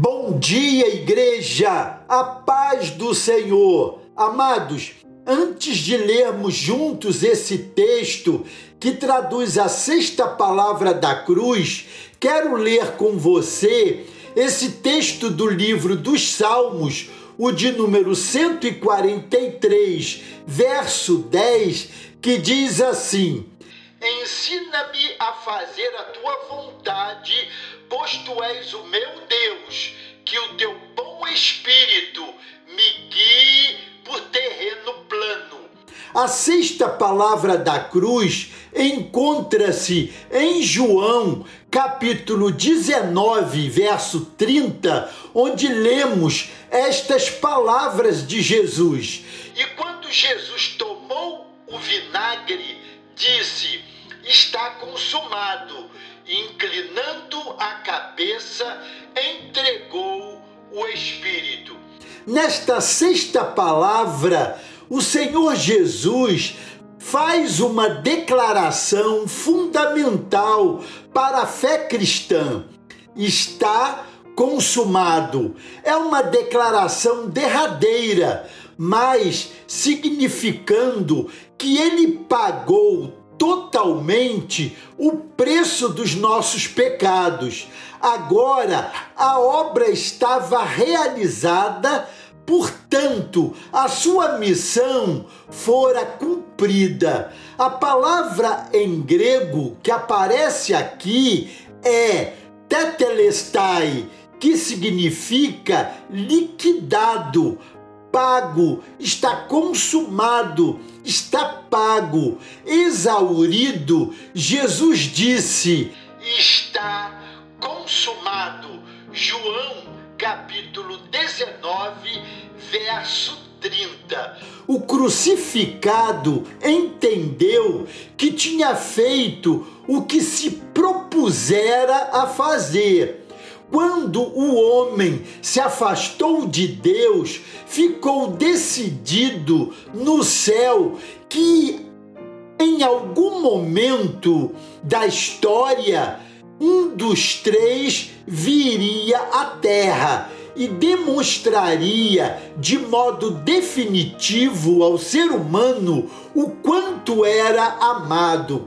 Bom dia, igreja! A paz do Senhor! Amados, antes de lermos juntos esse texto que traduz a sexta palavra da cruz, quero ler com você esse texto do livro dos Salmos, o de número 143, verso 10, que diz assim: Ensina-me a fazer a tua vontade, pois tu és o meu Deus, que o teu bom espírito me guie por terreno plano. A sexta palavra da cruz encontra-se em João, capítulo 19, verso 30, onde lemos estas palavras de Jesus. E quando Jesus tomou o Espírito. Nesta sexta palavra, o Senhor Jesus faz uma declaração fundamental para a fé cristã. Está consumado. É uma declaração derradeira, mas significando que ele pagou totalmente o preço dos nossos pecados. Agora a obra estava realizada, portanto, a sua missão fora cumprida. A palavra em grego que aparece aqui é tetelestai, que significa liquidado, pago, está consumado, está pago, exaurido. Jesus disse: está consumado. João capítulo 19, verso 30. O crucificado entendeu que tinha feito o que se propusera a fazer quando o homem se afastou de Deus, ficou decidido no céu que em algum momento da história um dos três viria à terra e demonstraria de modo definitivo ao ser humano o quanto era amado.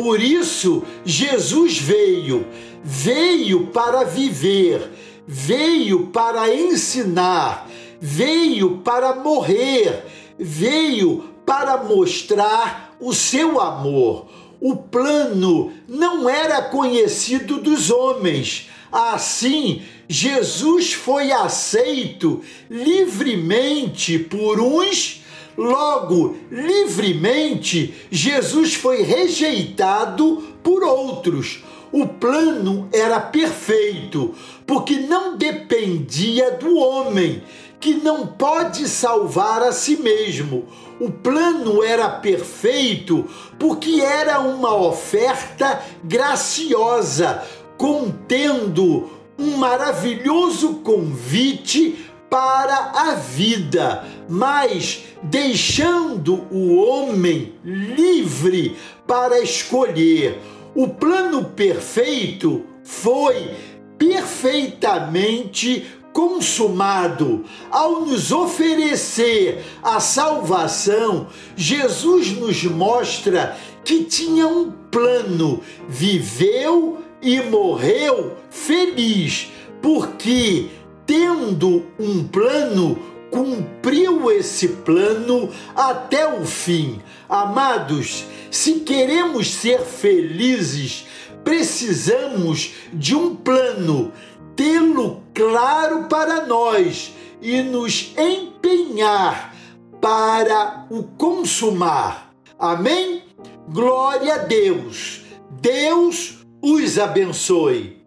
Por isso, Jesus veio veio para viver, veio para ensinar, veio para morrer, veio para mostrar o seu amor. O plano não era conhecido dos homens. Assim, Jesus foi aceito livremente por uns, logo, livremente, Jesus foi rejeitado por outros o plano era perfeito, porque não dependia do homem, que não pode salvar a si mesmo. O plano era perfeito porque era uma oferta graciosa, contendo um maravilhoso convite para a vida, mas deixando o homem livre para escolher o plano perfeito foi perfeitamente consumado. Ao nos oferecer a salvação, Jesus nos mostra que tinha um plano, viveu e morreu feliz, porque, tendo um plano, cumpriu esse plano até o fim. Amados, se queremos ser felizes, precisamos de um plano, tê-lo claro para nós e nos empenhar para o consumar. Amém? Glória a Deus. Deus os abençoe.